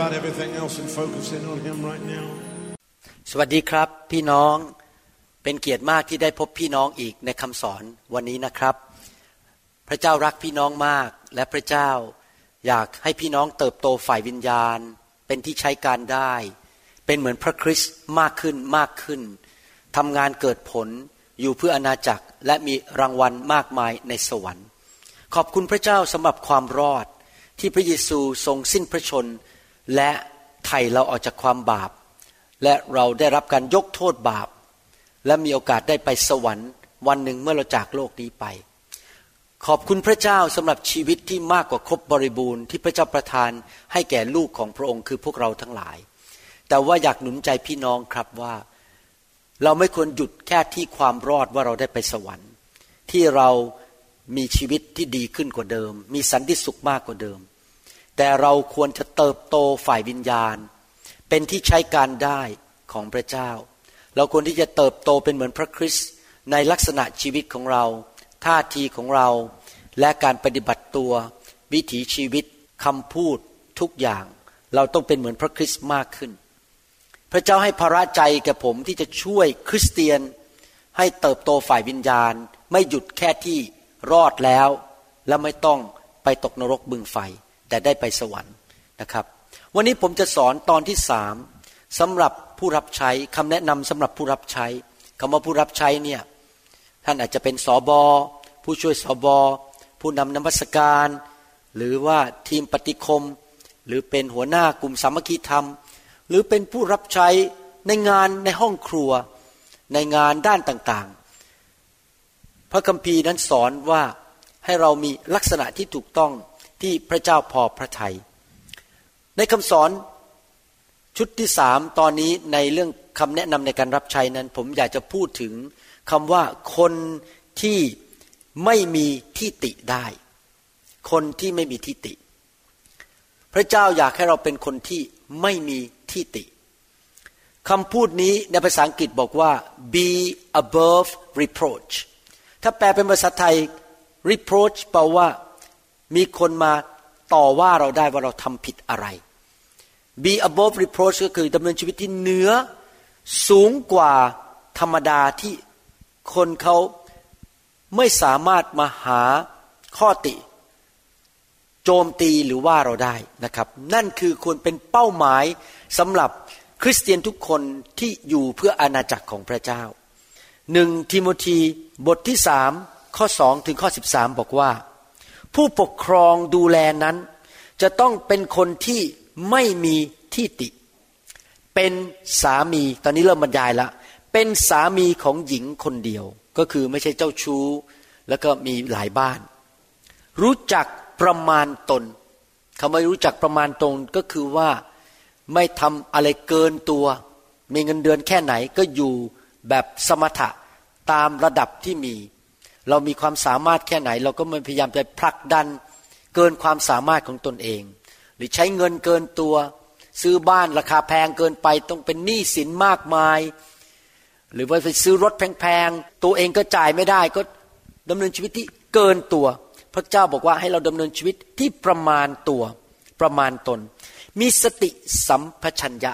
about everything else and focus in on Him right now. สวัสดีครับ พี่น้องเป็นเกียรติมากที่ได้พบพี่น้องอีกในคำสอนวันนี้นะครับ พระเจ้ารักพี่น้องมากและพระเจ้า อยากให้พี่น้องเติบโตฝ่ายวิญญาณ เป็นที่ใช้การได้ เป็นเหมือนพระคริสต์มากขึ้นมากขึ้นทำงานเกิดผลอยู่เพื่ออาณาจักรและมีรางวัลมากมายในสวรรค์ ขอบคุณพระเจ้าสำหรับความรอดที่พระเยซูทรงสิ้นพระชน และไถ่เราออกจากความบาป และเราได้รับการยกโทษบาป และมีโอกาสได้ไปสวรรค์ วันหนึ่งเมื่อเราจากโลกนี้ไป ขอบคุณพระเจ้าสำหรับชีวิตที่มากกว่าครบบริบูรณ์ที่พระเจ้าประทานให้แก่ลูกของพระองค์คือพวกเราทั้งหลาย แต่ว่าอยากหนุนใจพี่น้องครับว่า เราไม่ควรหยุดแค่ที่ความรอดว่าเราได้ไปสวรรค์ ที่เรามีชีวิตที่ดีขึ้นกว่าเดิม มีสันติสุขมากกว่าเดิม แต่เราควรจะเติบโตฝ่ายวิญญาณ เป็นที่ใช้การได้ของพระเจ้า เราควรที่จะเติบโตเป็นเหมือนพระคริสต์ในลักษณะชีวิตของเรา ท่าทีของเรา และการปฏิบัติตัว วิถีชีวิตคำพูดทุกอย่าง เราต้องเป็นเหมือนพระคริสต์มากขึ้น พระเจ้าให้ภาระใจแก่ผมที่จะช่วยคริสเตียน ให้เติบโตฝ่ายวิญญาณ ไม่หยุดแค่ที่รอดแล้ว และไม่ต้องไปตกนรกบึงไฟ แต่ได้ไปสวรรค์นะครับ วันนี้ผมจะสอนตอนที่สามสำหรับผู้รับใช้คำแนะนำสำหรับผู้รับใช้คำว่าผู้รับใช้เนี่ยท่านอาจจะเป็นสอบอผู้ช่วยสอบอผู้นำนมัสการ หรือว่าทีมปฏิคม หรือเป็นหัวหน้ากลุ่มสามัคคีธรรม หรือเป็นผู้รับใช้ในงานในห้องครัว ในงานด้านต่างๆ พระคัมภีร์นั้นสอนว่าให้เรามีลักษณะที่ถูกต้อง ที่พระเจ้าพอพระทยัยในคำสอนชุดที่สามตอนนี้ในเรื่องคำแนะนำในการรับใช้นั้น ผมอยากจะพูดถึงคำว่าคนที่ไม่มีที่ติได้ คนที่ไม่มีที่ติพระเจ้าอยากให้เราเป็นคนที่ไม่มีที่ติคำพูดนี้ในภาษาอังกฤษบอกว่า be above reproach ถ้าแปลเป็นภาษาไทย reproach แปลว่า มีคนมาต่อว่าเราได้ว่าเราทำผิดอะไร be above reproach ก็คือดำเนินชีวิตที่เหนือสูงกว่าธรรมดาที่คนเขาไม่สามารถมาหาข้อติ โจมตีหรือว่าเราได้นะครับ นั่นคือควรเป็นเป้าหมายสำหรับคริสเตียนทุกคนที่อยู่เพื่ออาณาจักรของพระเจ้าหนึ่งทิโมธีบทที่สามข้อสองถึงข้อสิบสามบอกว่า ผู้ปกครองดูแลนั้น จะต้องเป็นคนที่ไม่มีที่ติ เป็นสามีตอนนี้เริ่มบรรยายละเป็นสามีของหญิงคนเดียว ก็คือไม่ใช่เจ้าชู้ แล้วก็มีหลายบ้าน รู้จักประมาณตนคำว่ารู้จักประมาณตนก็คือว่าไม่ทำอะไรเกินตัว มีเงินเดือนแค่ไหนก็อยู่แบบสมถะตามระดับที่มี เรามีความสามารถแค่ไหน เราก็มพยายามจะผลักดันเกินความสามารถของตนเอง หรือใช้เงินเกินตัว ซื้อบ้านราคาแพงเกินไปต้องเป็นหนี้สินมากมาย หรือว่าไปซื้อรถแพงๆตัวเองก็จ่ายไม่ได้ก็ดำเนินชีวิตที่เกินตัว พระเจ้าบอกว่าให้เราดำเนินชีวิตที่ประมาณตัวประมาณตน มีสติสัมปชัญญะ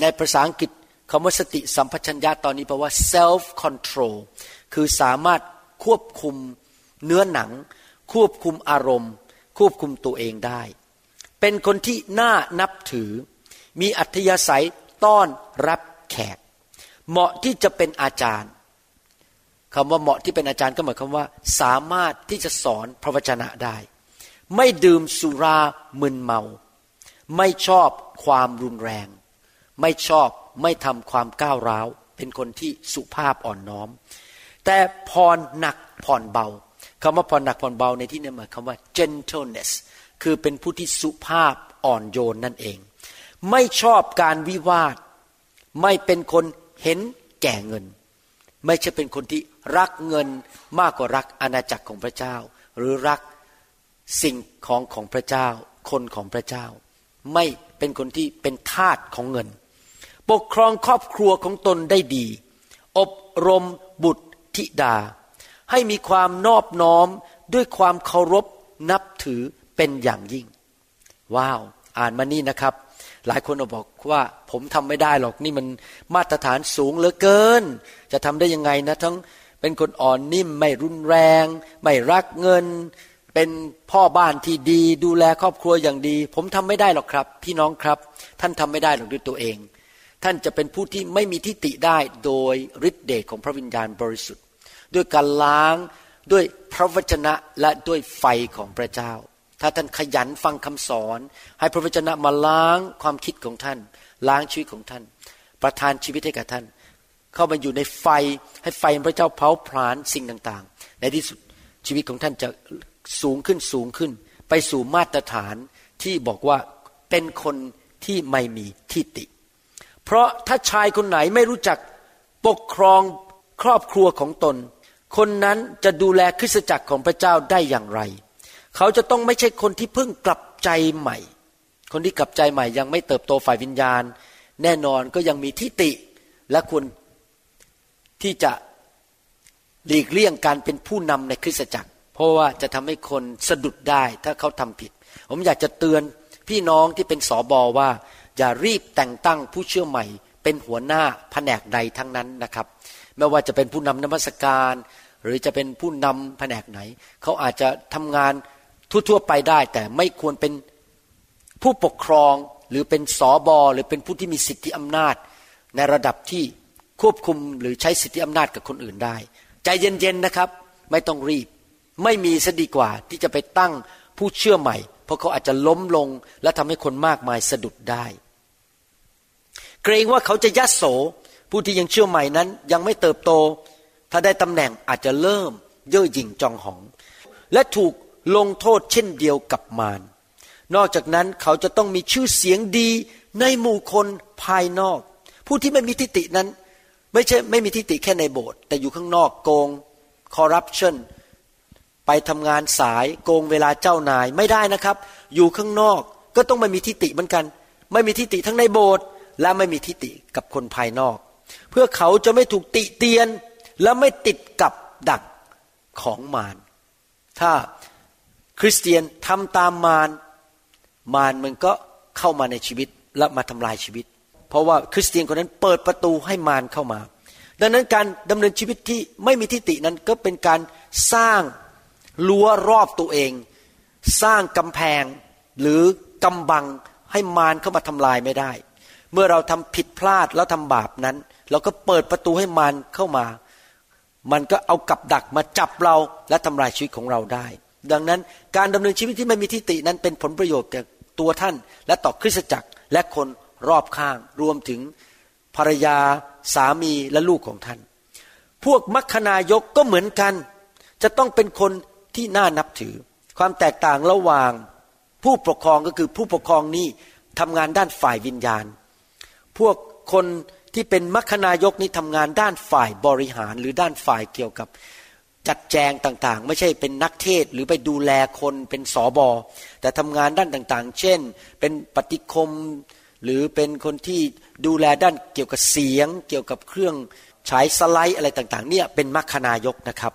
ในภาษาอังกฤษคำว่าสติสัมปชัญญะตอนนี้แปลว่า self control คือสามารถ ควบคุมเนื้อหนัง ควบคุมอารมณ์ ควบคุมตัวเองได้ เป็นคนที่น่านับถือ มีอัธยาศัยต้อนรับแขก เหมาะที่จะเป็นอาจารย์คำว่าเหมาะที่เป็นอาจารย์ก็หมายความว่า สามารถที่จะสอนพระวจนะได้ ไม่ดื่มสุรามึนเมา ไม่ชอบความรุนแรง ไม่ชอบไม่ทำความก้าวร้าว เป็นคนที่สุภาพอ่อนน้อม แต่พรหนักผ่อนเบาคำว่าพรหนักผ่อนเบาในที่นี้หมายความว่า gentleness คือเป็นผู้ที่สุภาพอ่อนโยนนั่นเอง ไม่ชอบการวิวาท ไม่เป็นคนเห็นแก่เงิน ไม่ใช่เป็นคนที่รักเงินมากกว่ารักอาณาจักรของพระเจ้า หรือรักสิ่งของของพระเจ้า คนของพระเจ้า ไม่เป็นคนที่เป็นทาสของเงิน ปกครองครอบครัวของตนได้ดี อบรมบุตร ธิดา ให้มีความนอบน้อมด้วยความเคารพนับถือเป็นอย่างยิ่ง ว้าว อ่านมานี่นะครับ หลายคนบอกว่าผมทำไม่ได้หรอกนี่มันมาตรฐานสูงเหลือเกิน จะทำได้ยังไงนะทั้งเป็นคนอ่อนนิ่มไม่รุนแรง ไม่รักเงิน เป็นพ่อบ้านที่ดี ดูแลครอบครัวอย่างดี ผมทำไม่ได้หรอกครับ พี่น้องครับ ท่านทำไม่ได้หรอกด้วยตัวเอง ท่านจะเป็นผู้ที่ไม่มีทิฏฐิได้โดยฤทธิเดชของพระวิญญาณบริสุทธิ์ ด้วยการล้างด้วยพระวจนะและด้วยไฟของพระเจ้า ถ้าท่านขยันฟังคำสอน ให้พระวจนะมาล้างความคิดของท่าน ล้างชีวิตของท่าน ประทานชีวิตให้กับท่าน เข้ามาอยู่ในไฟให้ไฟพระเจ้าเผาผลาญสิ่งต่างๆ ในที่สุดชีวิตของท่านจะสูงขึ้นสูงขึ้น ไปสู่มาตรฐานที่บอกว่าเป็นคนที่ไม่มีทิฏฐิ เพราะถ้าชายคนไหนไม่รู้จักปกครองครอบครัวของตน คนนั้นจะดูแลคริสตจักรของพระเจ้าได้อย่างไร เขาจะต้องไม่ใช่คนที่เพิ่งกลับใจใหม่ คนที่กลับใจใหม่ยังไม่เติบโตฝ่ายวิญญาณ แน่นอนก็ยังมีทิฏฐิและควรที่จะหลีกเลี่ยงการเป็นผู้นำในคริสตจักร เพราะว่าจะทำให้คนสะดุดได้ถ้าเขาทำผิด ผมอยากจะเตือนพี่น้องที่เป็นสอบอว่า อย่ารีบแต่งตั้งผู้เชื่อใหม่ เป็นหัวหน้าแผนกใดทั้งนั้นนะครับ ไม่ว่าจะเป็นผู้นำนมัสการ หรือจะเป็นผู้นำแผนกไหน เขาอาจจะทำงานทั่วๆไปได้ แต่ไม่ควรเป็นผู้ปกครองหรือเป็นสอบอหรือเป็นผู้ที่มีสิทธิอำนาจ ในระดับที่ควบคุมหรือใช้สิทธิอำนาจกับคนอื่นได้ ใจเย็นๆนะครับ ไม่ต้องรีบ ไม่มีซะดีกว่าที่จะไปตั้งผู้เชื่อใหม่ เพราะเขาอาจจะล้มลงและทำให้คนมากมายสะดุดได้ เกรงว่าเขาจะยัดโสผู้ที่ยังเชื่อใหม่นั้น ยังไม่เติบโต ถ้าได้ตำแหน่งอาจจะเริ่มเย่อหยิ่งจองหอง และถูกลงโทษเช่นเดียวกับมาร นอกจากนั้นเขาจะต้องมีชื่อเสียงดีในหมู่คนภายนอก ผู้ที่ไม่มีทิฏฐินั้น ไม่ใช่ไม่มีทิฏฐิแค่ในโบสถ์แต่อยู่ข้างนอกโกงคอร์รัปชันไปทำงานสายโกงเวลาเจ้านายไม่ได้นะครับ อยู่ข้างนอกก็ต้องไม่มีทิฏฐิเหมือนกัน ไม่มีทิฏฐิทั้งในโบสถ์ และไม่มีทิฏฐิกับคนภายนอก เพื่อเขาจะไม่ถูกติเตียน และไม่ติดกับดักของมารถ้าคริสเตียนทำตามมารมารมันก็เข้ามาในชีวิตและมาทำลายชีวิต เพราะว่าคริสเตียนคนนั้นเปิดประตูให้มารเข้ามา ดังนั้นการดำเนินชีวิตที่ไม่มีทิฏฐินั้นก็เป็นการสร้างรั้วรอบตัวเอง สร้างกำแพงหรือกำบังให้มารเข้ามาทำลายไม่ได้ เมื่อเราทำผิดพลาดแล้วทำบาปนั้น เราก็เปิดประตูให้มารเข้ามา มันก็เอากับดักมาจับเราและทำลายชีวิตของเราได้ ดังนั้นการดำเนินชีวิตที่ไม่มีทิฏฐินั้นเป็นผลประโยชน์แก่ตัวท่าน และต่อคริสตจักรและคนรอบข้างรวมถึงภรรยาสามีและลูกของท่าน พวกมัคคณายกก็เหมือนกัน จะต้องเป็นคนที่น่านับถือ ความแตกต่างระหว่างผู้ปกครองก็คือผู้ปกครองนี้ทำงานด้านฝ่ายวิญญาณ พวกคนที่เป็นมัคคณายกนี้ทำงานด้านฝ่ายบริหารหรือด้านฝ่ายเกี่ยวกับจัดแจงต่างๆ ไม่ใช่เป็นนักเทศหรือไปดูแลคนเป็นสอบอ แต่ทำงานด้านต่างๆ เช่น เป็นปฏิคมหรือเป็นคนที่ดูแลด้านเกี่ยวกับเสียง เกี่ยวกับเครื่องฉายสไลด์อะไรต่างๆ เนี่ยเป็นมัคคณายกนะครับ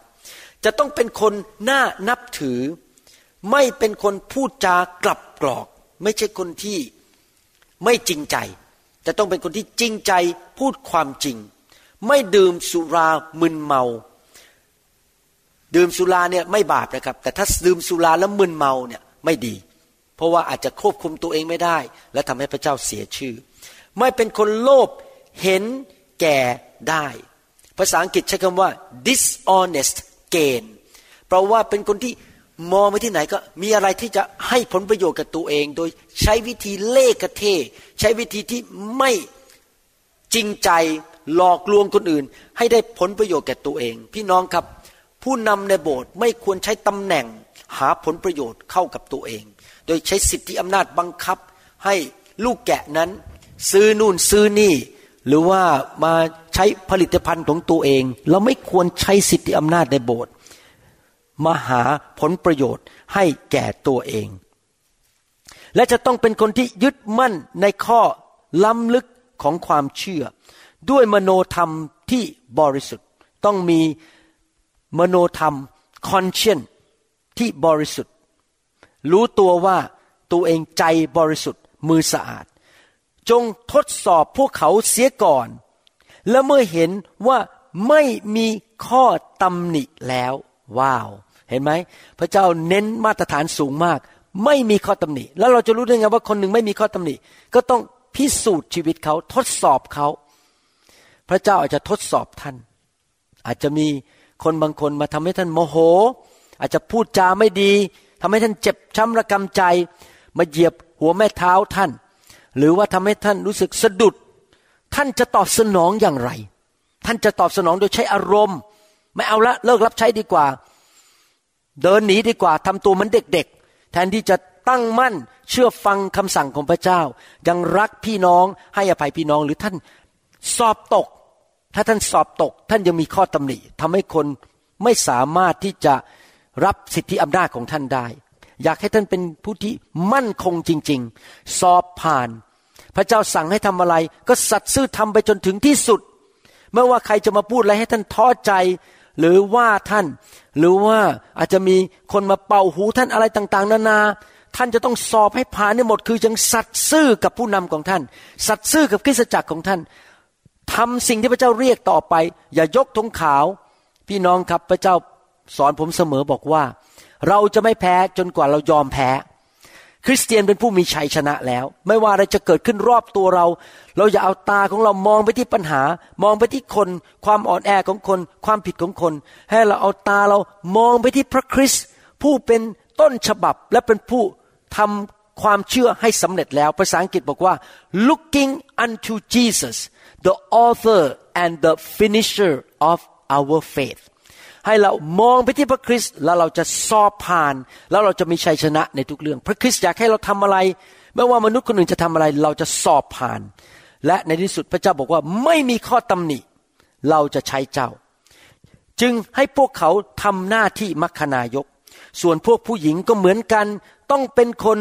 จะต้องเป็นคนน่านับถือ ไม่เป็นคนพูดจากลับกรอก ไม่ใช่คนที่ไม่จริงใจ จะต้องเป็นคนที่จริงใจพูดความจริง ไม่ดื่มสุรามึนเมา ดื่มสุราเนี่ยไม่บาปนะครับ แต่ถ้าดื่มสุราแล้วมึนเมาเนี่ยไม่ดี เพราะว่าอาจจะควบคุมตัวเองไม่ได้ และทำให้พระเจ้าเสียชื่อ ไม่เป็นคนโลภเห็นแก่ได้ ภาษาอังกฤษใช้คำว่า dishonest gain เพราะว่าเป็นคนที่ มองไปที่ไหนก็มีอะไรที่จะให้ผลประโยชน์กับตัวเอง โดยใช้วิธีเล่กระเทใช้วิธีที่ไม่จริงใจหลอกลวงคนอื่น ให้ได้ผลประโยชน์แก่ตัวเอง พี่น้องครับ ผู้นำในโบสถ์ไม่ควรใช้ตำแหน่งหาผลประโยชน์เข้ากับตัวเอง โดยใช้สิทธิอำนาจบังคับ ให้ลูกแกะนั้น ซื้อนู่นซื้อนี่ หรือว่ามาใช้ผลิตภัณฑ์ของตัวเอง เราไม่ควรใช้สิทธิอำนาจในโบสถ์ มาหาผลประโยชน์ให้แก่ตัวเอง และจะต้องเป็นคนที่ยึดมั่นในข้อล้ำลึกของความเชื่อ ด้วยมโนธรรมที่บริสุทธิ์ ต้องมีมโนธรรมคอนเชนที่บริสุทธิ์ รู้ตัวว่าตัวเองใจบริสุทธิ์มือสะอาด จงทดสอบพวกเขาเสียก่อน และเมื่อเห็นว่าไม่มีข้อตำหนิแล้ว ว้าว เห็นไหมพระเจ้าเน้นมาตรฐานสูงมาก ไม่มีข้อตำหนิ แล้วเราจะรู้ได้ไงว่าคนหนึ่งไม่มีข้อตำหนิ ก็ต้องพิสูจน์ชีวิตเขาทดสอบเขา พระเจ้าอาจจะทดสอบท่าน อาจจะมีคนบางคนมาทำให้ท่านโมโห อาจจะพูดจาไม่ดีทำให้ท่านเจ็บช้ำระกำใจ มาเหยียบหัวแม่เท้าท่าน หรือว่าทำให้ท่านรู้สึกสะดุด ท่านจะตอบสนองอย่างไร ท่านจะตอบสนองโดยใช้อารมณ์ ไม่เอาละเลิกรับใช้ดีกว่า เดินหนีดีกว่าทำตัวเหมือนเด็ก ๆ แทนที่จะตั้งมั่นเชื่อฟังคำสั่งของพระเจ้า ยังรักพี่น้องให้อภัยพี่น้องหรือท่านสอบตก ถ้าท่านสอบตก ท่านยังมีข้อตำหนิทำให้คนไม่สามารถที่จะรับสิทธิอำนาจของท่านได้ อยากให้ท่านเป็นผู้ที่มั่นคงจริง ๆ สอบผ่าน พระเจ้าสั่งให้ทำอะไร ก็สัตย์ซื่อทำไปจนถึงที่สุดไม่ว่าใครจะมาพูดอะไรให้ท่านท้อใจ หรือว่าท่าน หรือว่าอาจจะมีคนมาเป่าหูท่านอะไรต่าง ๆ นานา ท่านจะต้องสอบให้ผ่านในหมด คือยังสัตย์ซื่อกับผู้นำของท่าน สัตย์ซื่อกับคริสตจักรของท่านทำสิ่งที่พระเจ้าเรียกต่อไป อย่ายกธงขาว พี่น้องครับพระเจ้าสอนผมเสมอบอกว่า เราจะไม่แพ้จนกว่าเรายอมแพ้ คริสเตียนเป็นผู้มีชัยชนะแล้ว ไม่ว่าอะไรจะเกิดขึ้นรอบตัวเรา เราอย่าเอาตาของเรามองไปที่ปัญหา มองไปที่คน ความอ่อนแอของคน ความผิดของคน ให้เราเอาตาเรามองไปที่พระคริสต์ผู้เป็นต้นฉบับและเป็นผู้ทำความเชื่อให้สำเร็จแล้ว ภาษาอังกฤษบอกว่า looking unto Jesus the author and the finisher of our faith ให้เรามองไปที่พระคริสต์แล้วเราจะสอบผ่าน แล้วเราจะมีชัยชนะในทุกเรื่อง พระคริสต์อยากให้เราทำอะไร ไม่ว่ามนุษย์คนอื่นจะทำอะไร เราจะสอบผ่าน และในที่สุดพระเจ้าบอกว่าไม่มีข้อตำหนิ เราจะใช้เจ้า จึงให้พวกเขาทำหน้าที่มัคคณายก ส่วนพวกผู้หญิงก็เหมือนกัน ต้องเป็นคน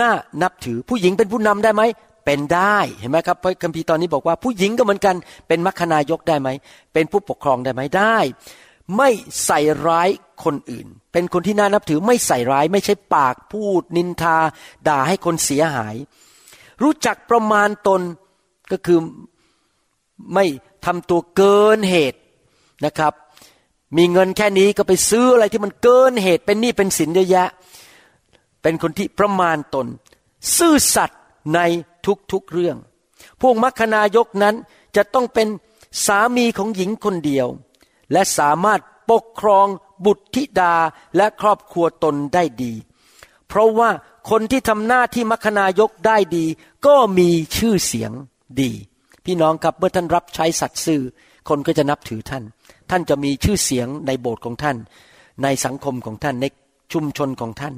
น่านับถือผู้หญิงเป็นผู้นำได้ไหมเป็นได้เห็นไหมครับพระคัมภีร์ตอนนี้บอกว่าผู้หญิงก็เหมือนกันเป็นมัคคณายกได้ไหมเป็นผู้ปกครองได้ไหมได้ ไม่ใส่ร้ายคนอื่น เป็นคนที่น่านับถือไม่ใส่ร้ายไม่ใช่ปากพูด นินทา ด่าให้คนเสียหาย รู้จักประมาณตนก็คือไม่ทำตัวเกินเหตุนะครับ มีเงินแค่นี้ก็ไปซื้ออะไรที่มันเกินเหตุเป็นหนี้เป็นสินเยอะแยะ เป็นคนที่ประมาณตน ซื่อสัตย์ในทุกๆเรื่อง พวกมัคคณายกนั้นจะต้องเป็นสามีของหญิงคนเดียว และสามารถปกครองบุตรธิดาและครอบครัวตนได้ดี เพราะว่าคนที่ทำหน้าที่มัคคณายกได้ดี ก็มีชื่อเสียงดี พี่น้องครับเมื่อท่านรับใช้สัตย์ซื่อ คนก็จะนับถือท่าน ท่านจะมีชื่อเสียงในโบสถ์ของท่าน ในสังคมของท่านในชุมชนของท่าน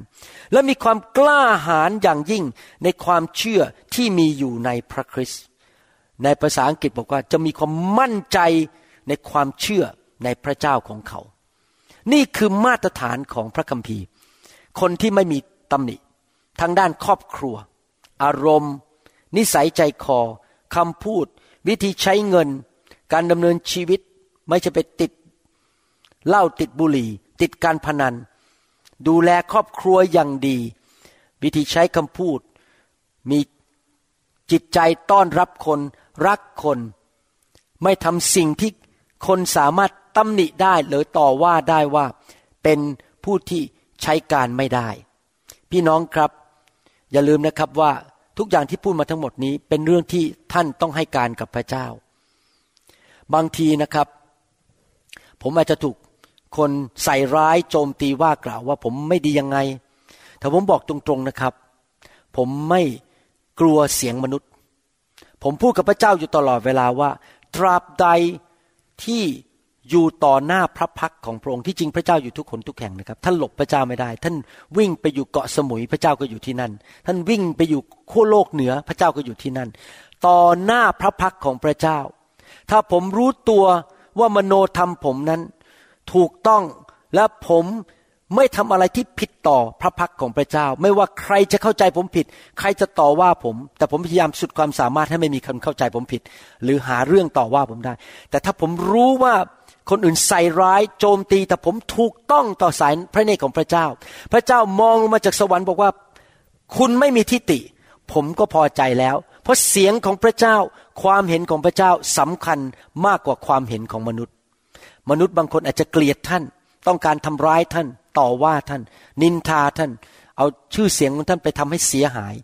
และมีความกล้าหาญอย่างยิ่งในความเชื่อที่มีอยู่ในพระคริสต์ในภาษาอังกฤษบอกว่าจะมีความมั่นใจในความเชื่อ ในพระเจ้าของเขา นี่คือมาตรฐานของพระคัมภีร์ คนที่ไม่มีตำหนิทางด้านครอบครัว อารมณ์ นิสัยใจคอคำพูด วิธีใช้เงิน การดำเนินชีวิตไม่จะไปติดเหล้าติดบุหรี่ ติดการพนัน ดูแลครอบครัวอย่างดี วิธีใช้คำพูด มีจิตใจต้อนรับคน รักคน ไม่ทำสิ่งที่คนสามารถ ตำหนิได้หรือต่อว่าได้ว่า เป็นผู้ที่ใช้การไม่ได้ พี่น้องครับ อย่าลืมนะครับว่าทุกอย่างที่พูดมาทั้งหมดนี้เป็นเรื่องที่ท่านต้องให้การกับพระเจ้า บางทีนะครับ ผมอาจจะถูกคนใส่ร้ายโจมตีว่ากล่าวว่าผมไม่ดียังไง แต่ผมบอกตรงๆนะครับ ผมไม่กลัวเสียงมนุษย์ ผมพูดกับพระเจ้าอยู่ตลอดเวลาว่า ตราบใดที่ อยู่ต่อหน้าพระพักของพระองค์ที่จริงพระเจ้าอยู่ทุกคนทุกแห่งนะครับท่านหลบพระเจ้าไม่ได้ ท่านวิ่งไปอยู่เกาะสมุยพระเจ้าก็อยู่ที่นั่น ท่านวิ่งไปอยู่ขั้วโลกเหนือพระเจ้าก็อยู่ที่นั่น ต่อหน้าพระพักของพระเจ้า ถ้าผมรู้ตัวว่ามโนธรรมผมนั้นถูกต้องและผมไม่ทำอะไรที่ผิดต่อพระพักของพระเจ้า ไม่ว่าใครจะเข้าใจผมผิด ใครจะต่อว่าผม แต่ผมพยายามสุดความสามารถให้ไม่มีคนเข้าใจผมผิด หรือหาเรื่องต่อว่าผมได้ แต่ถ้าผมรู้ว่า คนอื่นใส่ร้ายโจมตีแต่ผมถูกต้องต่อสายพระเนตรของพระเจ้า พระเจ้ามองลงมาจากสวรรค์บอกว่า คุณไม่มีทิฏฐิผมก็พอใจแล้ว เพราะเสียงของพระเจ้า ความเห็นของพระเจ้าสำคัญมากกว่าความเห็นของมนุษย์ มนุษย์บางคนอาจจะเกลียดท่าน ต้องการทำร้ายท่าน ต่อว่าท่าน นินทาท่าน เอาชื่อเสียงของท่านไปทำให้เสียหาย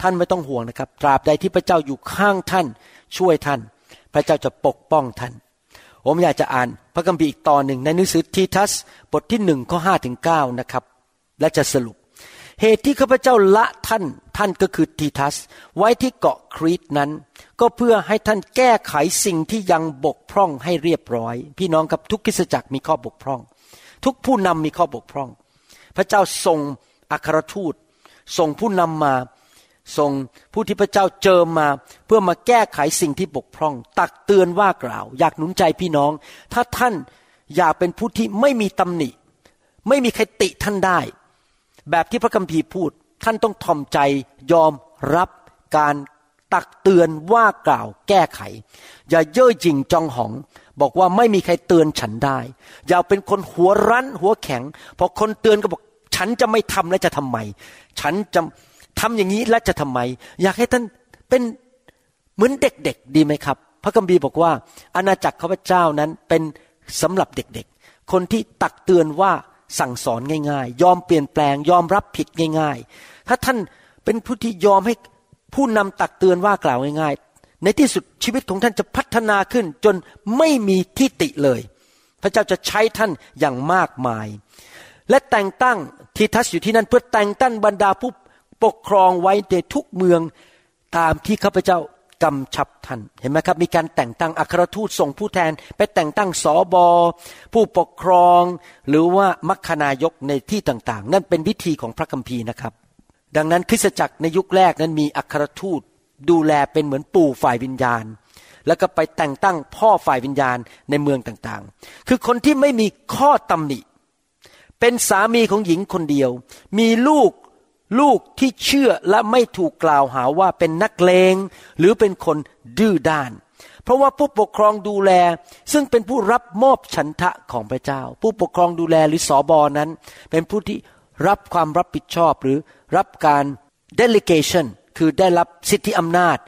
ท่านไม่ต้องห่วงนะครับ ตราบใดที่พระเจ้าอยู่ข้างท่าน ช่วยท่าน พระเจ้าจะปกป้องท่าน ผมอยากจะอ่านพระคัมภีร์อีกตอนหนึ่งในหนังสือทีทัสบทที่หนึ่งข้อห้าถึงเก้านะครับ และจะสรุป เหตุที่ข้าพเจ้าละท่านท่านก็คือทีทัส ไว้ที่เกาะครีตนั้น ก็เพื่อให้ท่านแก้ไขสิ่งที่ยังบกพร่องให้เรียบร้อย พี่น้องครับทุกกิจจักรมีข้อบกพร่อง ทุกผู้นำมีข้อบกพร่อง พระเจ้าส่งอัครทูตส่งผู้นำมา ส่งผู้ที่พระเจ้าเจิมมา เพื่อมาแก้ไขสิ่งที่บกพร่อง ตักเตือนว่ากล่าว อยากหนุนใจพี่น้อง ถ้าท่านอยากเป็นผู้ที่ไม่มีตำหนิ ไม่มีใครติท่านได้ แบบที่พระคัมภีร์พูด ท่านต้องทอมใจยอมรับการตักเตือนว่ากล่าวแก้ไข อย่าเย่อหยิ่งจองหอง บอกว่าไม่มีใครเตือนฉันได้ อย่าเป็นคนหัวรั้นหัวแข็งพอคนเตือนก็บอก ฉันจะไม่ทำแล้วจะทำไม ฉันจะ ทำอย่างนี้แล้วจะทำไม อยากให้ท่านเป็นเหมือนเด็กๆดีไหมครับ พระกัมภีร์บอกว่า อาณาจักรข้าพเจ้านั้นเป็นสำหรับเด็กๆ คนที่ตักเตือนว่าสั่งสอนง่าย ๆ ยอมเปลี่ยนแปลง ยอมรับผิดง่าย ๆ ถ้าท่านเป็นผู้ที่ยอมให้ผู้นำตักเตือนว่ากล่าวง่าย ๆ ในที่สุดชีวิตของท่านจะพัฒนาขึ้นจนไม่มีที่ติเลย พระเจ้าจะใช้ท่านอย่างมากมาย และแต่งตั้งทีทัสอยู่ที่นั่นเพื่อแต่งตั้งบรรดาผู้ ปกครองไว้ในทุกเมืองตามที่ข้าพเจ้ากำชับท่านเห็นไหมครับ มีการแต่งตั้งอัครทูตส่งผู้แทน ไปแต่งตั้งสอบอผู้ปกครอง หรือว่ามัคคณายกในที่ต่างๆ นั่นเป็นวิธีของพระคัมภีร์นะครับ ดังนั้นคริสตจักรในยุคแรกนั้นมีอัครทูตดูแลเป็นเหมือนปู่ฝ่ายวิญญาณ แล้วก็ไปแต่งตั้งพ่อฝ่ายวิญญาณในเมืองต่างๆ คือคนที่ไม่มีข้อตำหนิ เป็นสามีของหญิงคนเดียว มีลูก ลูกที่เชื่อและไม่ถูกกล่าวหาว่าเป็นนักเลง หรือเป็นคนดื้อด้าน เพราะว่าผู้ปกครองดูแล ซึ่งเป็นผู้รับมอบฉันทะของพระเจ้า ผู้ปกครองดูแลหรือสอบอนั้น เป็นผู้ที่รับความรับผิดชอบหรือรับการ delegation คือได้รับสิทธิอำนาจ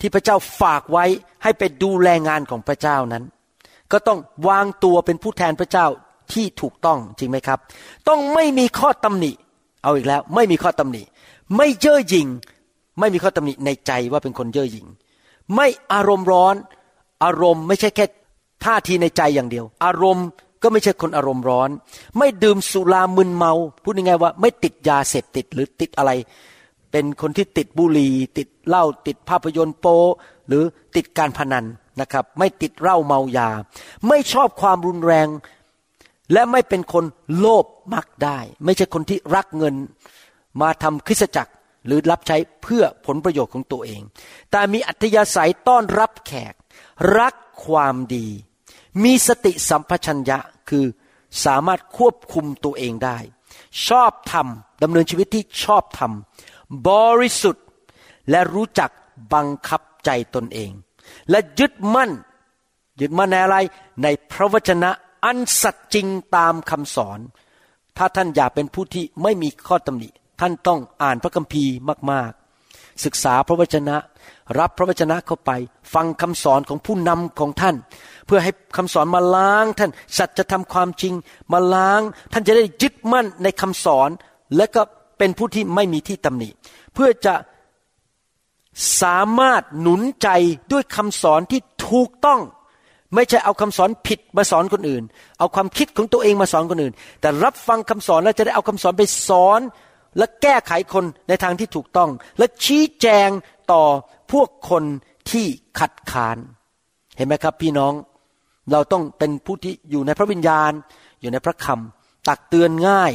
ที่พระเจ้าฝากไว้ให้ไปดูแลงานของพระเจ้านั้น ก็ต้องวางตัวเป็นผู้แทนพระเจ้าที่ถูกต้องจริงไหมครับ ต้องไม่มีข้อตำหนิ เอาอีกแล้วไม่มีข้อตำหนิ ไม่เย่อหยิ่ง ไม่มีข้อตำหนิในใจว่าเป็นคนเย่อหยิ่ง ไม่อารมณ์ร้อน อารมณ์ไม่ใช่แค่ท่าทีในใจอย่างเดียว อารมณ์ก็ไม่ใช่คนอารมณ์ร้อน ไม่ดื่มสุรามึนเมา พูดง่ายๆว่า ไม่ติดยาเสพติดหรือติดอะไร เป็นคนที่ติดบุหรี่ ติดเหล้าติดภาพยนตร์โป หรือติดการพนันนะครับ ไม่ติดเหล้าเมายา ไม่ชอบความรุนแรง และไม่เป็นคนโลภมักได้ ไม่ใช่คนที่รักเงิน มาทำคริสจักรหรือรับใช้เพื่อผลประโยชน์ของตัวเอง แต่มีอัธยาศัยต้อนรับแขก รักความดี มีสติสัมปชัญญะคือสามารถควบคุมตัวเองได้ ชอบทำดำเนินชีวิตที่ชอบทำบริสุทธิ์ และรู้จักบังคับใจตนเอง และยึดมั่น ยึดมั่นในอะไรในพระวจนะ อันสัตย์จริงตามคำสอน ถ้าท่านอยากเป็นผู้ที่ไม่มีข้อตำหนิ ท่านต้องอ่านพระคัมภีร์มาก ๆ ศึกษาพระวจนะ รับพระวจนะเข้าไป ฟังคำสอนของผู้นำของท่าน เพื่อให้คำสอนมาล้างท่าน สัจธรรมความจริง มาล้าง ท่านจะได้ยึดมั่นในคำสอน และก็เป็นผู้ที่ไม่มีที่ตำหนิ เพื่อจะสามารถหนุนใจด้วยคำสอนที่ถูกต้อง ไม่ใช่เอาคำสอนผิดมาสอนคนอื่น เอาความคิดของตัวเองมาสอนคนอื่น แต่รับฟังคำสอนแล้วจะได้เอาคำสอนไปสอน และแก้ไขคนในทางที่ถูกต้อง และชี้แจงต่อพวกคนที่ขัดขาน เห็นไหมครับ พี่น้อง เราต้องเป็นผู้ที่อยู่ในพระวิญญาณ อยู่ในพระคำตักเตือนง่าย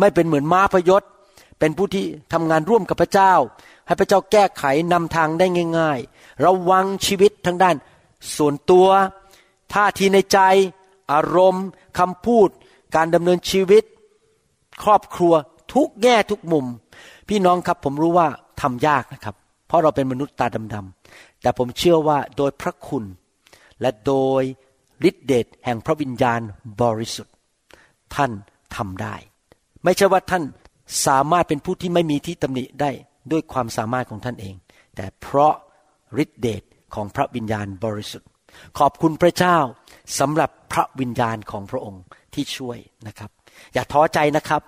ไม่เป็นเหมือนม้าพยศ เป็นผู้ที่ทำงานร่วมกับพระเจ้า ให้พระเจ้าแก้ไขนำทางได้ง่าย ๆ ระวังชีวิตทั้งด้าน ส่วนตัว ท่าทีในใจ อารมณ์คำพูด การดำเนินชีวิต ครอบครัวทุกแง่ทุกมุม พี่น้องครับผมรู้ว่าทำยากนะครับ เพราะเราเป็นมนุษย์ตาดำๆแต่ผมเชื่อว่าโดยพระคุณ และโดยฤทธิเดชแห่งพระวิญญาณบริสุทธิ์ ท่านทำได้ ไม่ใช่ว่าท่านสามารถเป็นผู้ที่ไม่มีที่ตำหนิได้ด้วยความสามารถของท่านเอง แต่เพราะฤทธิเดช ของพระวิญญาณบริสุทธิ์ ขอบคุณพระเจ้าสำหรับพระวิญญาณของพระองค์ที่ช่วยนะครับ อย่าท้อใจนะครับ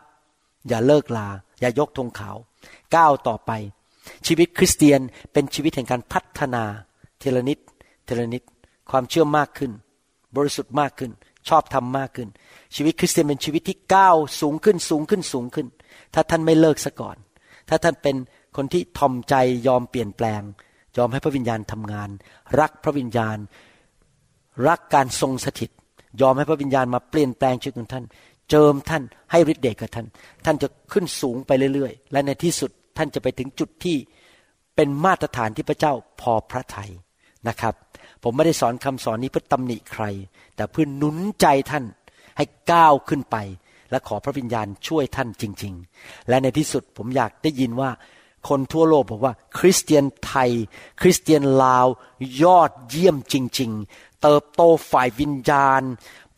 อย่าเลิกลา อย่ายกธงขาวก้าวต่อไป ชีวิตคริสเตียนเป็นชีวิตแห่งการพัฒนาเทละนิดเทละนิดความเชื่อมากขึ้น บริสุทธิ์มากขึ้น ชอบทำมากขึ้น ชีวิตคริสเตียนเป็นชีวิตที่ก้าวสูงขึ้นสูงขึ้นสูงขึ้น ถ้าท่านไม่เลิกซะก่อน ถ้าท่านเป็นคนที่ทอมใจยอมเปลี่ยนแปลง ยอมให้พระวิญญาณทำงาน รักพระวิญญาณ รักการทรงสถิต ยอมให้พระวิญญาณมาเปลี่ยนแปลงชีวิตของท่าน เจิมท่านให้ฤทธิ์เดชกับท่าน ท่านจะขึ้นสูงไปเรื่อยๆ และในที่สุดท่านจะไปถึงจุดที่เป็นมาตรฐานที่พระเจ้าพอพระทัยนะครับ ผมไม่ได้สอนคำสอนนี้เพื่อตำหนิใคร แต่เพื่อหนุนใจท่านให้ก้าวขึ้นไป และขอพระวิญญาณช่วยท่านจริง ๆ และในที่สุดผมอยากได้ยินว่า คนทั่วโลกบอกว่า คริสเตียนไทย คริสเตียนลาว ยอดเยี่ยมจริง ๆ เติบโตฝ่ายวิญญาณ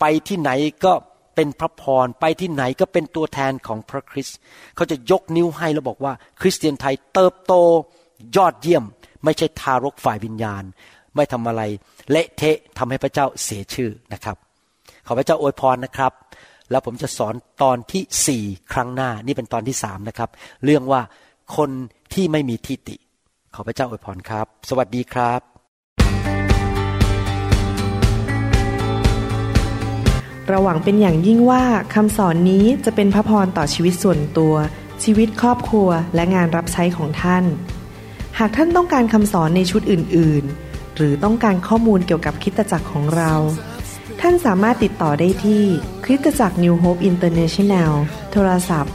ไปที่ไหนก็เป็นพระพรไปที่ไหนก็เป็นตัวแทนของพระคริสต์เขาจะยกนิ้วให้แล้วบอกว่า คริสเตียนไทยเติบโตยอดเยี่ยม ไม่ใช่ทารกฝ่ายวิญญาณ ไม่ทำอะไร เละเทะทำให้พระเจ้าเสียชื่อนะครับขอพระเจ้าอวยพรนะครับ แล้วผมจะสอนตอนที่สี่ครั้งหน้านี่เป็นตอนที่สามนะครับ เรื่องว่า คนที่ไม่มีทิฏฐิขอพระเจ้าอวยพรครับ สวัสดีครับเราหวังเป็นอย่างยิ่งว่าคำสอนนี้จะเป็นพระพรต่อชีวิตส่วนตัว ชีวิตครอบครัวและงานรับใช้ของท่าน หากท่านต้องการคำสอนในชุดอื่น ๆ หรือต้องการข้อมูลเกี่ยวกับคริสตจักรของเรา ท่านสามารถติดต่อได้ที่คริสตจักร New Hope International โทรศัพท์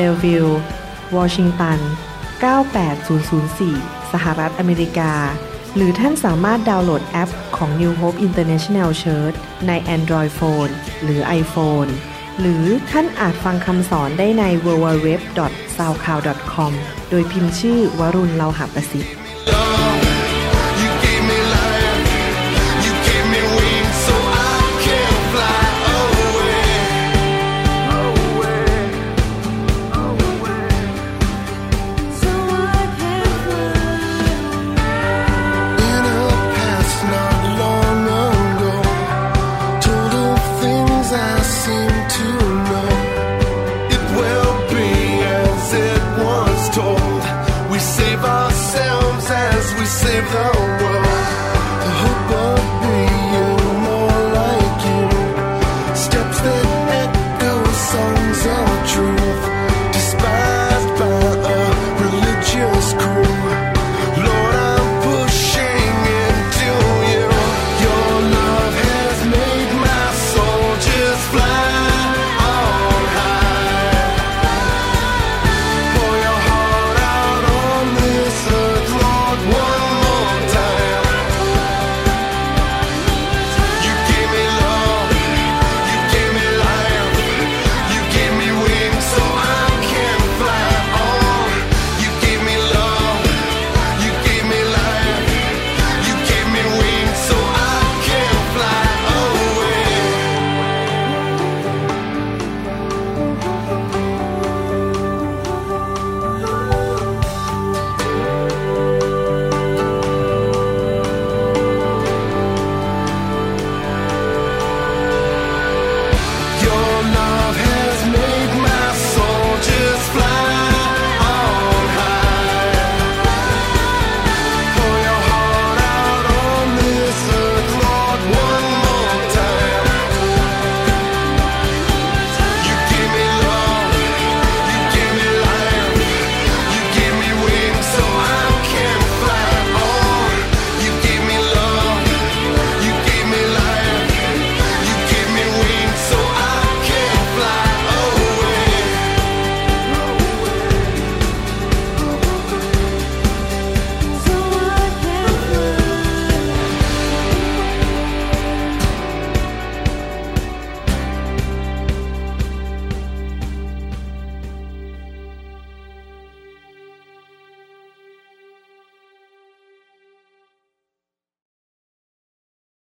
เบลวิววอชิงตัน 98004 สหรัฐอเมริกา หรือท่านสามารถดาวน์โหลดแอปของ New Hope International Church ใน Android Phone หรือ iPhone หรือท่านอาจฟังคำสอนได้ใน w w w s o u c l o u d c o m โดยพิมพ์ชื่อวรุณเลาหะประสิทธิ์